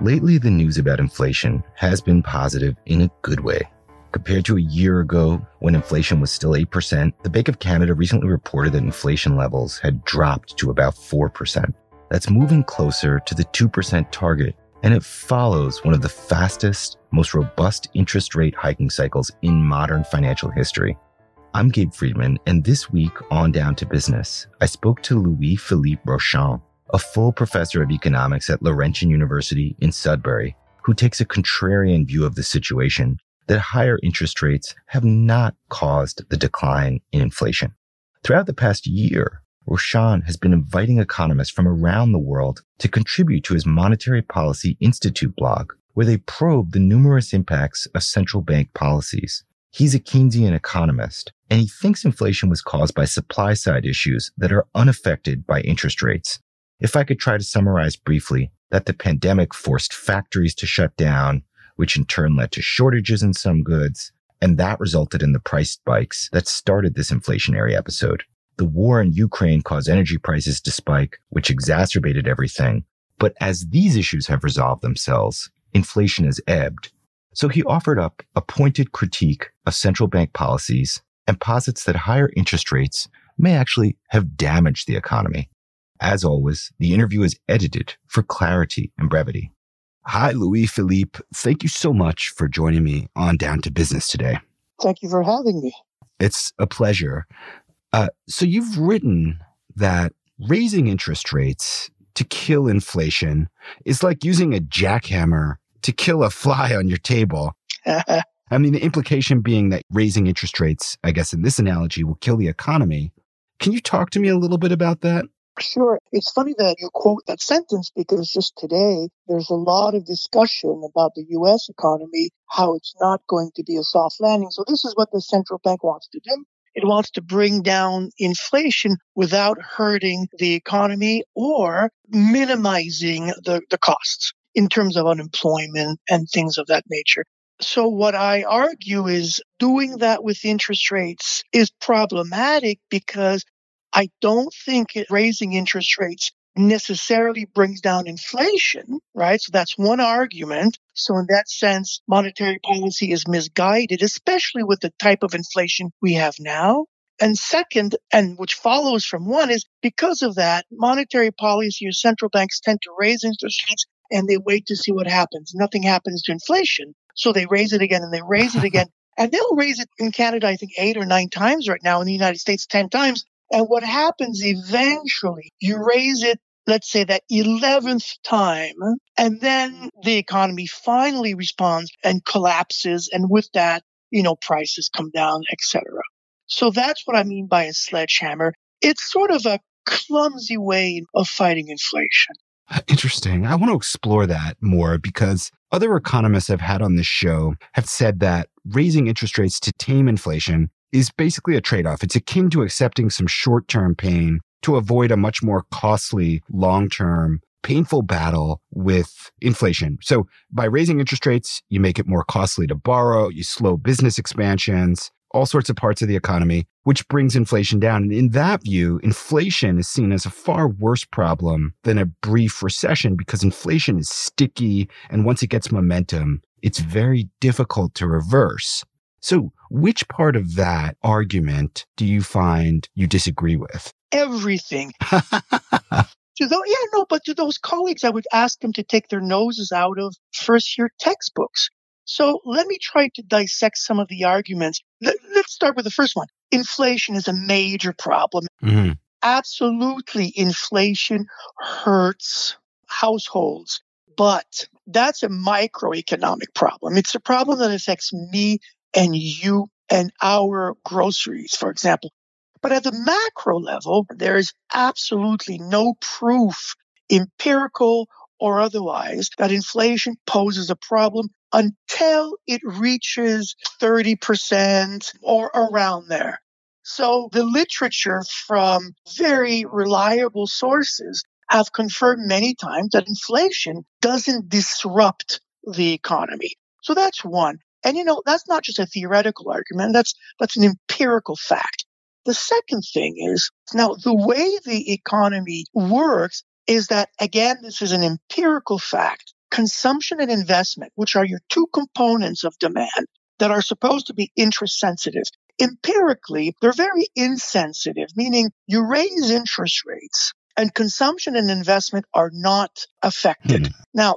Lately, the news about inflation has been positive in a good way. Compared to a year ago, when inflation was still 8%, the Bank of Canada recently reported that inflation levels had dropped to about 4%. That's moving closer to the 2% target, and it follows one of the fastest, most robust interest rate hiking cycles in modern financial history. I'm Gabe Friedman, and this week on Down to Business, I spoke to Louis Philippe Rochon, a full professor of economics at Laurentian University in Sudbury, who takes a contrarian view of the situation that higher interest rates have not caused the decline in inflation. Throughout the past year, Rochon has been inviting economists from around the world to contribute to his Monetary Policy Institute blog, where they probe the numerous impacts of central bank policies. He's a Keynesian economist, and he thinks inflation was caused by supply side issues that are unaffected by interest rates. If I could try to summarize briefly, that the pandemic forced factories to shut down, which in turn led to shortages in some goods, and that resulted in the price spikes that started this inflationary episode. The war in Ukraine caused energy prices to spike, which exacerbated everything. But as these issues have resolved themselves, inflation has ebbed. So he offered up a pointed critique of central bank policies and posits that higher interest rates may actually have damaged the economy. As always, the interview is edited for clarity and brevity. Hi, Louis Philippe. Thank you so much for joining me on Down to Business today. Thank you for having me. It's a pleasure. Uh, so you've written that raising interest rates to kill inflation is like using a jackhammer to kill a fly on your table. I mean, the implication being that raising interest rates, I guess in this analogy, will kill the economy. Can you talk to me a little bit about that? Sure. It's funny that you quote that sentence because just today there's a lot of discussion about the US economy, how it's not going to be a soft landing. So this is what the central bank wants to do. It wants to bring down inflation without hurting the economy or minimizing the, the costs in terms of unemployment and things of that nature. So what I argue is doing that with interest rates is problematic because I don't think raising interest rates necessarily brings down inflation, right? So that's one argument. So in that sense, monetary policy is misguided, especially with the type of inflation we have now. And second, and which follows from one is because of that, monetary policy or central banks tend to raise interest rates and they wait to see what happens. Nothing happens to inflation. So they raise it again and they raise it again. And they'll raise it in Canada, I think, eight or nine times right now. In the United States, 10 times. And what happens eventually, you raise it, let's say that 11th time, and then the economy finally responds and collapses. And with that, you know, prices come down, etc. So that's what I mean by a sledgehammer. It's sort of a clumsy way of fighting inflation. Uh, interesting. I want to explore that more because other economists I've had on this show have said that raising interest rates to tame inflation is basically a trade off. It's akin to accepting some short term pain to avoid a much more costly long term painful battle with inflation. So by raising interest rates, you make it more costly to borrow, you slow business expansions, all sorts of parts of the economy, which brings inflation down. And in that view, inflation is seen as a far worse problem than a brief recession because inflation is sticky. And once it gets momentum, it's very difficult to reverse. So, which part of that argument do you find you disagree with? Everything. to those, yeah, no, but to those colleagues, I would ask them to take their noses out of first year textbooks. So let me try to dissect some of the arguments. Let's start with the first one. Inflation is a major problem. Mm-hmm. Absolutely, inflation hurts households, but that's a microeconomic problem. It's a problem that affects me and you and our groceries, for example. But at the macro level, there is absolutely no proof empirical or otherwise, that inflation poses a problem until it reaches 30% or around there. So the literature from very reliable sources have confirmed many times that inflation doesn't disrupt the economy. So that's one. And you know, that's not just a theoretical argument. That's, that's an empirical fact. The second thing is now the way the economy works is that again, this is an empirical fact. Consumption and investment, which are your two components of demand that are supposed to be interest sensitive. Empirically, they're very insensitive, meaning you raise interest rates and consumption and investment are not affected. Hmm. Now,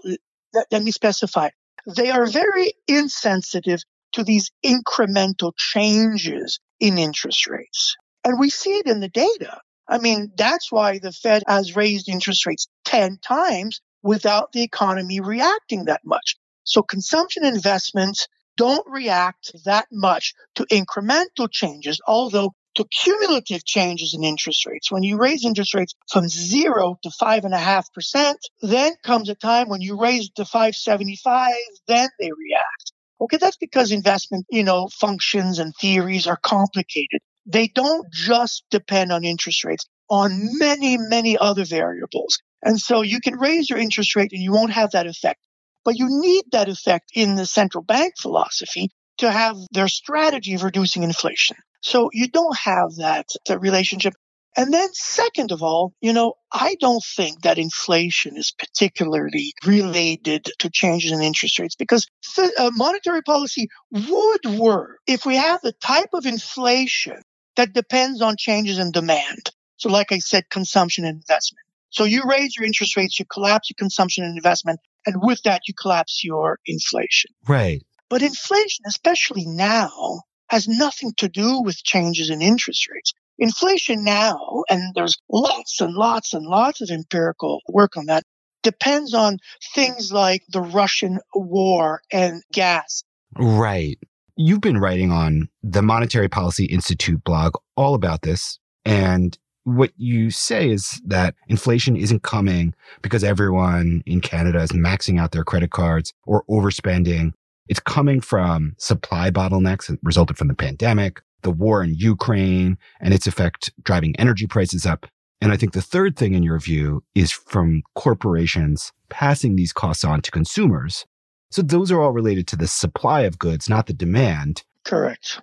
let, let me specify. They are very insensitive to these incremental changes in interest rates. And we see it in the data. I mean, that's why the Fed has raised interest rates 10 times without the economy reacting that much. So consumption investments don't react that much to incremental changes, although to cumulative changes in interest rates. When you raise interest rates from zero to five and a half percent, then comes a time when you raise it to 575, then they react. Okay, that's because investment, you know, functions and theories are complicated. They don't just depend on interest rates, on many, many other variables. And so you can raise your interest rate and you won't have that effect. But you need that effect in the central bank philosophy to have their strategy of reducing inflation. So you don't have that, that relationship. And then second of all, you know, I don't think that inflation is particularly related to changes in interest rates because uh, monetary policy would work if we have the type of inflation that depends on changes in demand. So like I said, consumption and investment. So you raise your interest rates, you collapse your consumption and investment, and with that, you collapse your inflation. Right. But inflation, especially now, has nothing to do with changes in interest rates. Inflation now, and there's lots and lots and lots of empirical work on that, depends on things like the Russian war and gas. Right. You've been writing on the Monetary Policy Institute blog all about this. And what you say is that inflation isn't coming because everyone in Canada is maxing out their credit cards or overspending. It's coming from supply bottlenecks that resulted from the pandemic, the war in Ukraine, and its effect driving energy prices up. And I think the third thing in your view is from corporations passing these costs on to consumers so those are all related to the supply of goods, not the demand. Correct.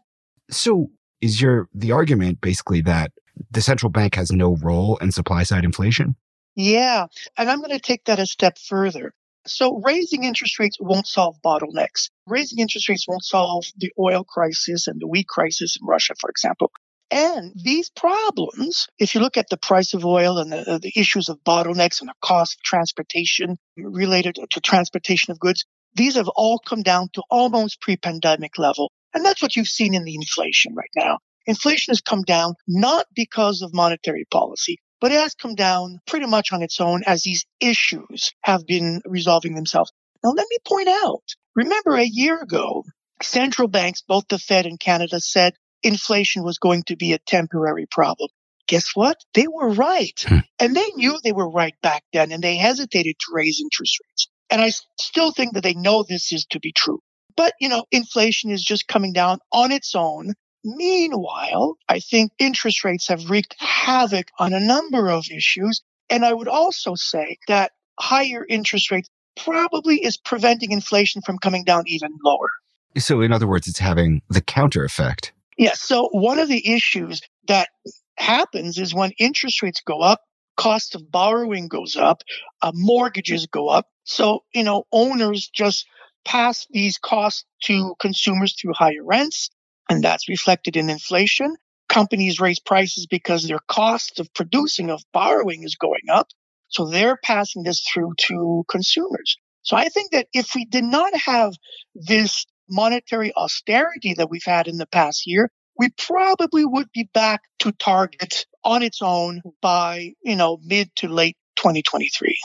So is your the argument basically that the central bank has no role in supply side inflation? Yeah, and I'm going to take that a step further. So raising interest rates won't solve bottlenecks. Raising interest rates won't solve the oil crisis and the wheat crisis in Russia, for example. And these problems, if you look at the price of oil and the, the issues of bottlenecks and the cost of transportation related to transportation of goods, these have all come down to almost pre-pandemic level. And that's what you've seen in the inflation right now. Inflation has come down not because of monetary policy, but it has come down pretty much on its own as these issues have been resolving themselves. Now, let me point out, remember a year ago, central banks, both the Fed and Canada said inflation was going to be a temporary problem. Guess what? They were right. Hmm. And they knew they were right back then and they hesitated to raise interest rates. And I still think that they know this is to be true. But, you know, inflation is just coming down on its own. Meanwhile, I think interest rates have wreaked havoc on a number of issues. And I would also say that higher interest rates probably is preventing inflation from coming down even lower. So, in other words, it's having the counter effect. Yes. So, one of the issues that happens is when interest rates go up, cost of borrowing goes up, uh, mortgages go up. So, you know, owners just pass these costs to consumers through higher rents, and that's reflected in inflation. Companies raise prices because their cost of producing, of borrowing is going up. So they're passing this through to consumers. So I think that if we did not have this monetary austerity that we've had in the past year, we probably would be back to target on its own by, you know, mid to late 2023.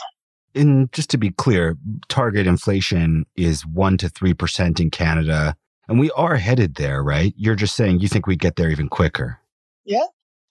And just to be clear, target inflation is 1 to 3% in Canada. And we are headed there, right? You're just saying you think we get there even quicker. Yeah,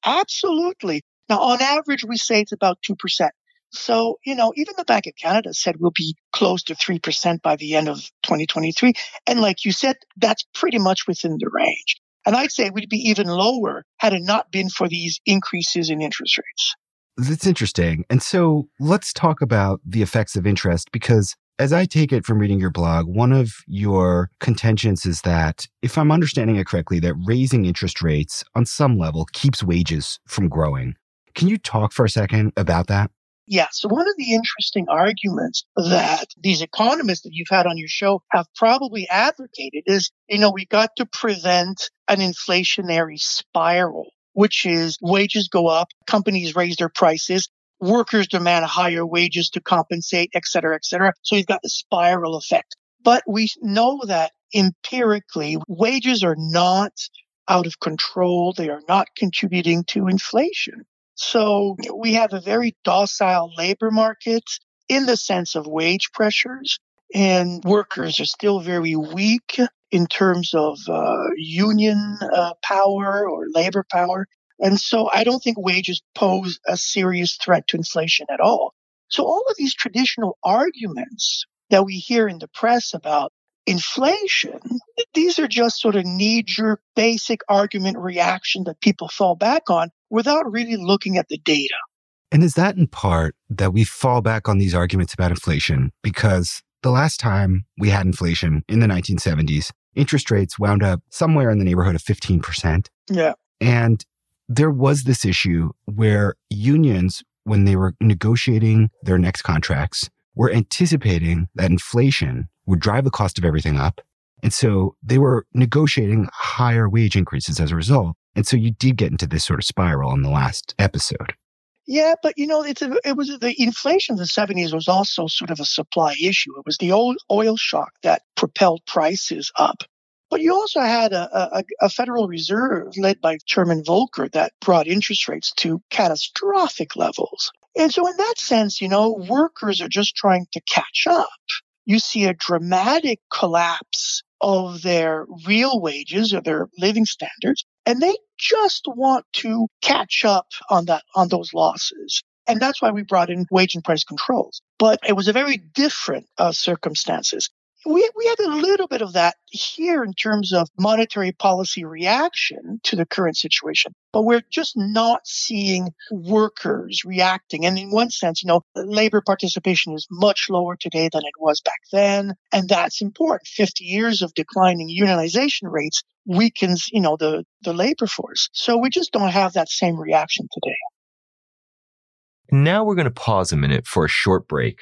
absolutely. Now, on average, we say it's about 2%. So, you know, even the Bank of Canada said we'll be close to 3% by the end of 2023. And like you said, that's pretty much within the range. And I'd say we'd be even lower had it not been for these increases in interest rates. That's interesting. And so let's talk about the effects of interest because as I take it from reading your blog, one of your contentions is that, if I'm understanding it correctly, that raising interest rates on some level keeps wages from growing. Can you talk for a second about that? Yeah. So one of the interesting arguments that these economists that you've had on your show have probably advocated is, you know, we got to prevent an inflationary spiral, which is wages go up, companies raise their prices, workers demand higher wages to compensate, et cetera, et cetera. So you've got the spiral effect. But we know that empirically, wages are not out of control. They are not contributing to inflation. So we have a very docile labor market in the sense of wage pressures, and workers are still very weak in terms of uh, union uh, power or labor power. And so I don't think wages pose a serious threat to inflation at all. So all of these traditional arguments that we hear in the press about inflation, these are just sort of knee jerk basic argument reaction that people fall back on without really looking at the data. And is that in part that we fall back on these arguments about inflation because the last time we had inflation in the 1970s, interest rates wound up somewhere in the neighborhood of 15%. Yeah. And there was this issue where unions, when they were negotiating their next contracts, were anticipating that inflation would drive the cost of everything up. And so they were negotiating higher wage increases as a result. And so you did get into this sort of spiral in the last episode. Yeah, but you know, it's a, it was the inflation of the 70s was also sort of a supply issue. It was the old oil shock that propelled prices up. But you also had a, a, a, Federal Reserve led by Chairman Volcker that brought interest rates to catastrophic levels. And so, in that sense, you know, workers are just trying to catch up. You see a dramatic collapse of their real wages or their living standards, and they just want to catch up on that on those losses. And that's why we brought in wage and price controls. But it was a very different uh, circumstances we, we have a little bit of that here in terms of monetary policy reaction to the current situation, but we're just not seeing workers reacting. And in one sense, you know, labor participation is much lower today than it was back then. And that's important. 50 years of declining unionization rates weakens, you know, the, the labor force. So we just don't have that same reaction today. Now we're going to pause a minute for a short break.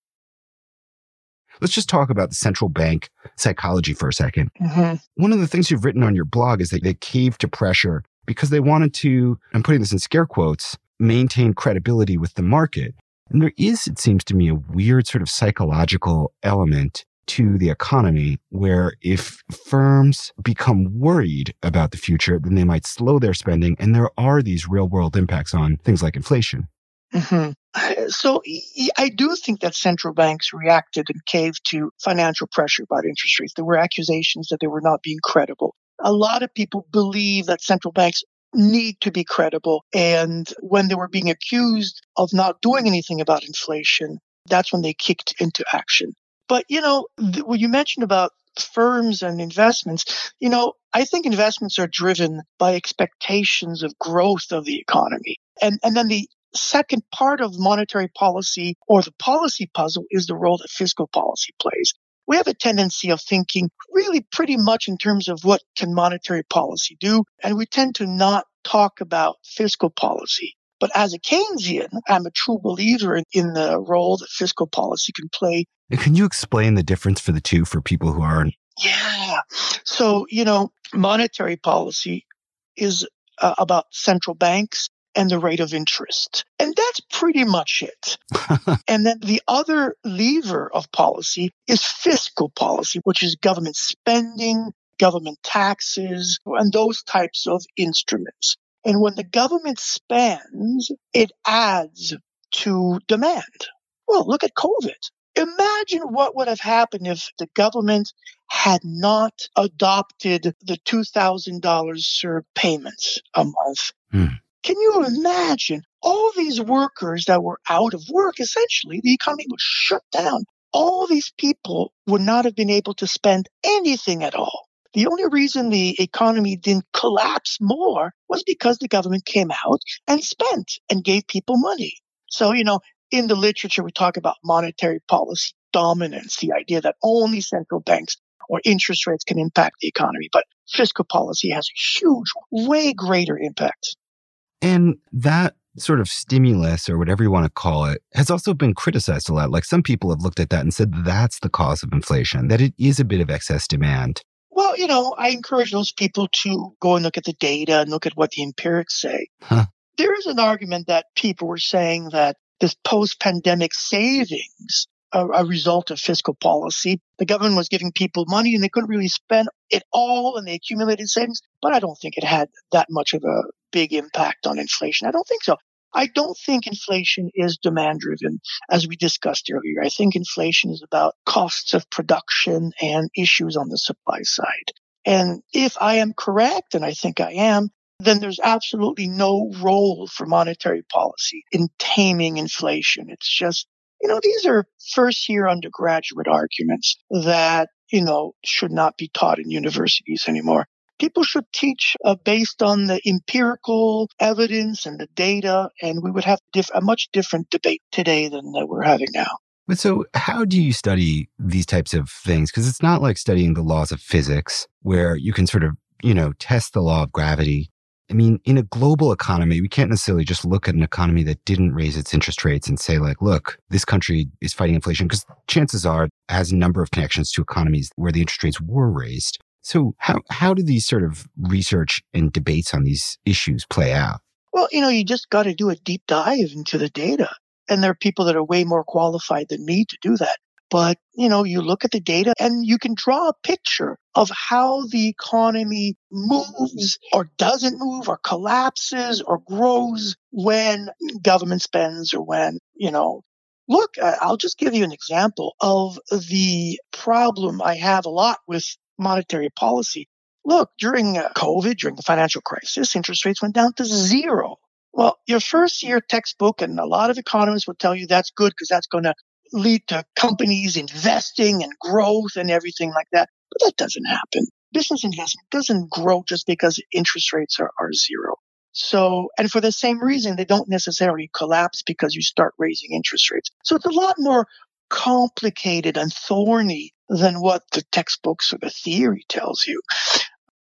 Let's just talk about the central bank psychology for a 2nd mm-hmm. One of the things you've written on your blog is that they caved to pressure because they wanted to, I'm putting this in scare quotes, maintain credibility with the market. And there is, it seems to me, a weird sort of psychological element to the economy where if firms become worried about the future, then they might slow their spending. And there are these real world impacts on things like inflation. Mm-hmm. So I do think that central banks reacted and caved to financial pressure about interest rates. There were accusations that they were not being credible. A lot of people believe that central banks need to be credible. And when they were being accused of not doing anything about inflation, that's when they kicked into action. But, you know, what you mentioned about firms and investments, you know, I think investments are driven by expectations of growth of the economy. And, and then the second part of monetary policy or the policy puzzle is the role that fiscal policy plays. We have a tendency of thinking really pretty much in terms of what can monetary policy do, and we tend to not talk about fiscal policy. But as a Keynesian, I'm a true believer in, in the role that fiscal policy can play. Can you explain the difference for the two for people who aren't? Yeah. So, you know, monetary policy is uh, about central banks and the rate of interest. And that's pretty much it. and then the other lever of policy is fiscal policy, which is government spending, government taxes, and those types of instruments. And when the government spends, it adds to demand. Well, look at COVID. Imagine what would have happened if the government had not adopted the $2,000 CERB payments a month. Hmm. Can you imagine all these workers that were out of work? Essentially, the economy was shut down. All these people would not have been able to spend anything at all. The only reason the economy didn't collapse more was because the government came out and spent and gave people money. So, you know, in the literature, we talk about monetary policy dominance, the idea that only central banks or interest rates can impact the economy. But fiscal policy has a huge, way greater impact. And that sort of stimulus or whatever you want to call it has also been criticized a lot. Like some people have looked at that and said that's the cause of inflation, that it is a bit of excess demand. Well, you know, I encourage those people to go and look at the data and look at what the empirics say. Huh. There is an argument that people were saying that this post pandemic savings are a result of fiscal policy. The government was giving people money and they couldn't really spend it all and they accumulated savings, but I don't think it had that much of a big impact on inflation. I don't think so. I don't think inflation is demand driven, as we discussed earlier. I think inflation is about costs of production and issues on the supply side. And if I am correct, and I think I am, then there's absolutely no role for monetary policy in taming inflation. It's just, you know, these are first year undergraduate arguments that, you know, should not be taught in universities anymore people should teach uh, based on the empirical evidence and the data, and we would have diff- a much different debate today than that we're having now. But so, how do you study these types of things? Because it's not like studying the laws of physics, where you can sort of, you know, test the law of gravity. I mean, in a global economy, we can't necessarily just look at an economy that didn't raise its interest rates and say, like, look, this country is fighting inflation, because chances are it has a number of connections to economies where the interest rates were raised. So how, how do these sort of research and debates on these issues play out? Well, you know, you just got to do a deep dive into the data. And there are people that are way more qualified than me to do that. But, you know, you look at the data and you can draw a picture of how the economy moves or doesn't move or collapses or grows when government spends or when, you know, look, I'll just give you an example of the problem I have a lot with monetary policy. Look, during uh, COVID, during the financial crisis, interest rates went down to zero. Well, your first year textbook, and a lot of economists will tell you that's good because that's going to lead to companies investing and growth and everything like that. But that doesn't happen. Business investment doesn't grow just because interest rates are, are zero. So, and for the same reason, they don't necessarily collapse because you start raising interest rates. So it's a lot more complicated and thorny than what the textbooks or the theory tells you.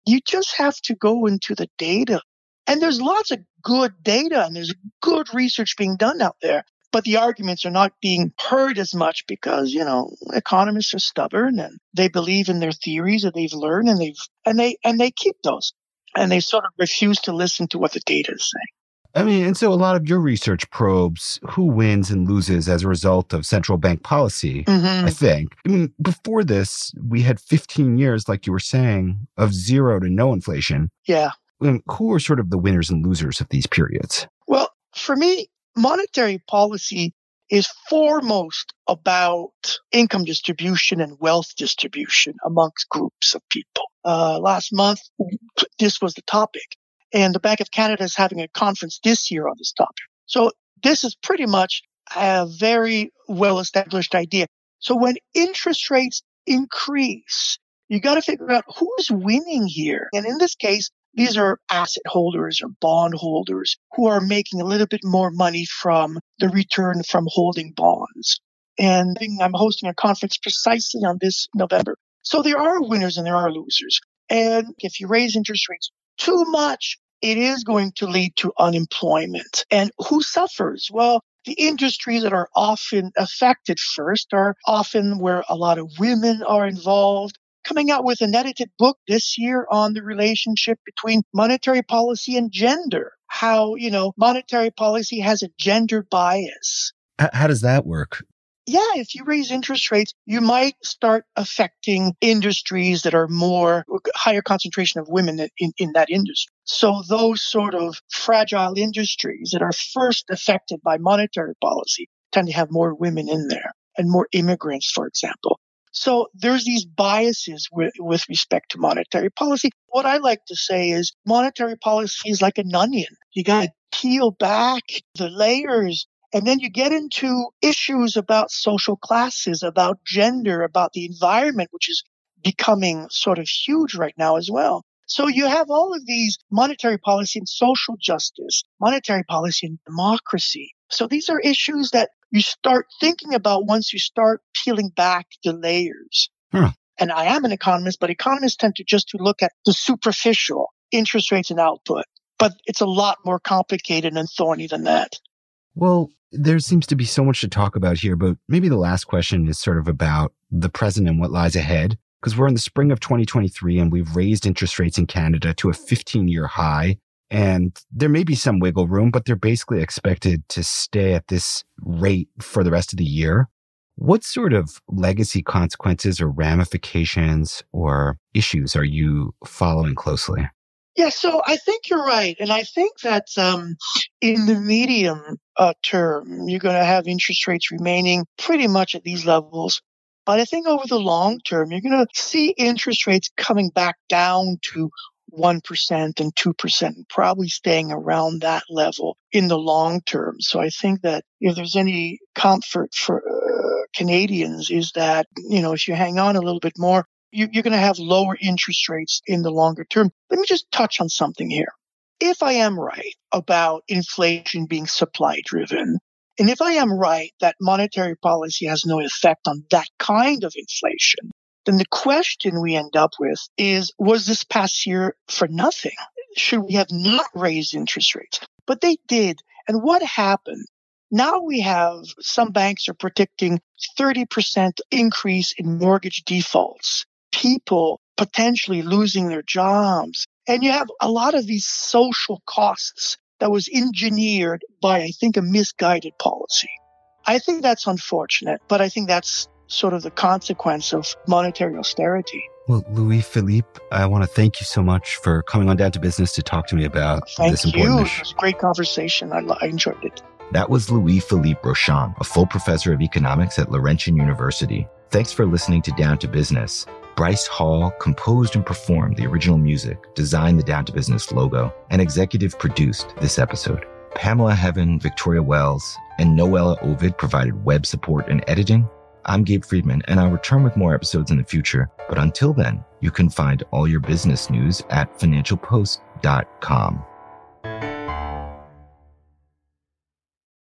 You just have to go into the data. And there's lots of good data and there's good research being done out there. But the arguments are not being heard as much because, you know, economists are stubborn and they believe in their theories that they've learned and they've and they and they keep those. And they sort of refuse to listen to what the data is saying. I mean, and so a lot of your research probes who wins and loses as a result of central bank policy, mm-hmm. I think. I mean, before this, we had 15 years, like you were saying, of zero to no inflation. Yeah. I mean, who are sort of the winners and losers of these periods? Well, for me, monetary policy is foremost about income distribution and wealth distribution amongst groups of people. Uh, last month, this was the topic. And the Bank of Canada is having a conference this year on this topic. So this is pretty much a very well established idea. So when interest rates increase, you got to figure out who's winning here. And in this case, these are asset holders or bond holders who are making a little bit more money from the return from holding bonds. And I'm hosting a conference precisely on this November. So there are winners and there are losers. And if you raise interest rates too much, it is going to lead to unemployment. And who suffers? Well, the industries that are often affected first are often where a lot of women are involved. Coming out with an edited book this year on the relationship between monetary policy and gender, how, you know, monetary policy has a gender bias. How does that work? yeah, if you raise interest rates, you might start affecting industries that are more higher concentration of women in, in that industry. So those sort of fragile industries that are first affected by monetary policy tend to have more women in there and more immigrants, for example. So there's these biases with, with respect to monetary policy. What I like to say is monetary policy is like an onion. You got to peel back the layers and then you get into issues about social classes, about gender, about the environment, which is becoming sort of huge right now as well. So you have all of these monetary policy and social justice, monetary policy and democracy. So these are issues that you start thinking about once you start peeling back the layers. Huh. And I am an economist, but economists tend to just to look at the superficial interest rates and output. But it's a lot more complicated and thorny than that. Well, there seems to be so much to talk about here, but maybe the last question is sort of about the present and what lies ahead. Because we're in the spring of 2023 and we've raised interest rates in Canada to a 15 year high. And there may be some wiggle room, but they're basically expected to stay at this rate for the rest of the year. What sort of legacy consequences or ramifications or issues are you following closely? Yeah, so I think you're right. And I think that um, in the medium uh, term, you're going to have interest rates remaining pretty much at these levels. But I think over the long term, you're going to see interest rates coming back down to 1% and 2%, and probably staying around that level in the long term. So I think that if there's any comfort for uh, Canadians is that, you know, if you hang on a little bit more, you, you're going to have lower interest rates in the longer term. Let me just touch on something here. If I am right about inflation being supply driven, and if I am right that monetary policy has no effect on that kind of inflation, then the question we end up with is was this past year for nothing? Should we have not raised interest rates? But they did. And what happened? Now we have some banks are predicting 30% increase in mortgage defaults people potentially losing their jobs. And you have a lot of these social costs that was engineered by, I think, a misguided policy. I think that's unfortunate, but I think that's sort of the consequence of monetary austerity. Well, Louis Philippe, I want to thank you so much for coming on down to business to talk to me about thank this important you. issue. It was a great conversation. I, I enjoyed it. That was Louis Philippe Rochon, a full professor of economics at Laurentian University. Thanks for listening to Down to Business. Bryce Hall composed and performed the original music, designed the Down to Business logo, and executive produced this episode. Pamela Heaven, Victoria Wells, and Noella Ovid provided web support and editing. I'm Gabe Friedman, and I'll return with more episodes in the future. But until then, you can find all your business news at financialpost.com.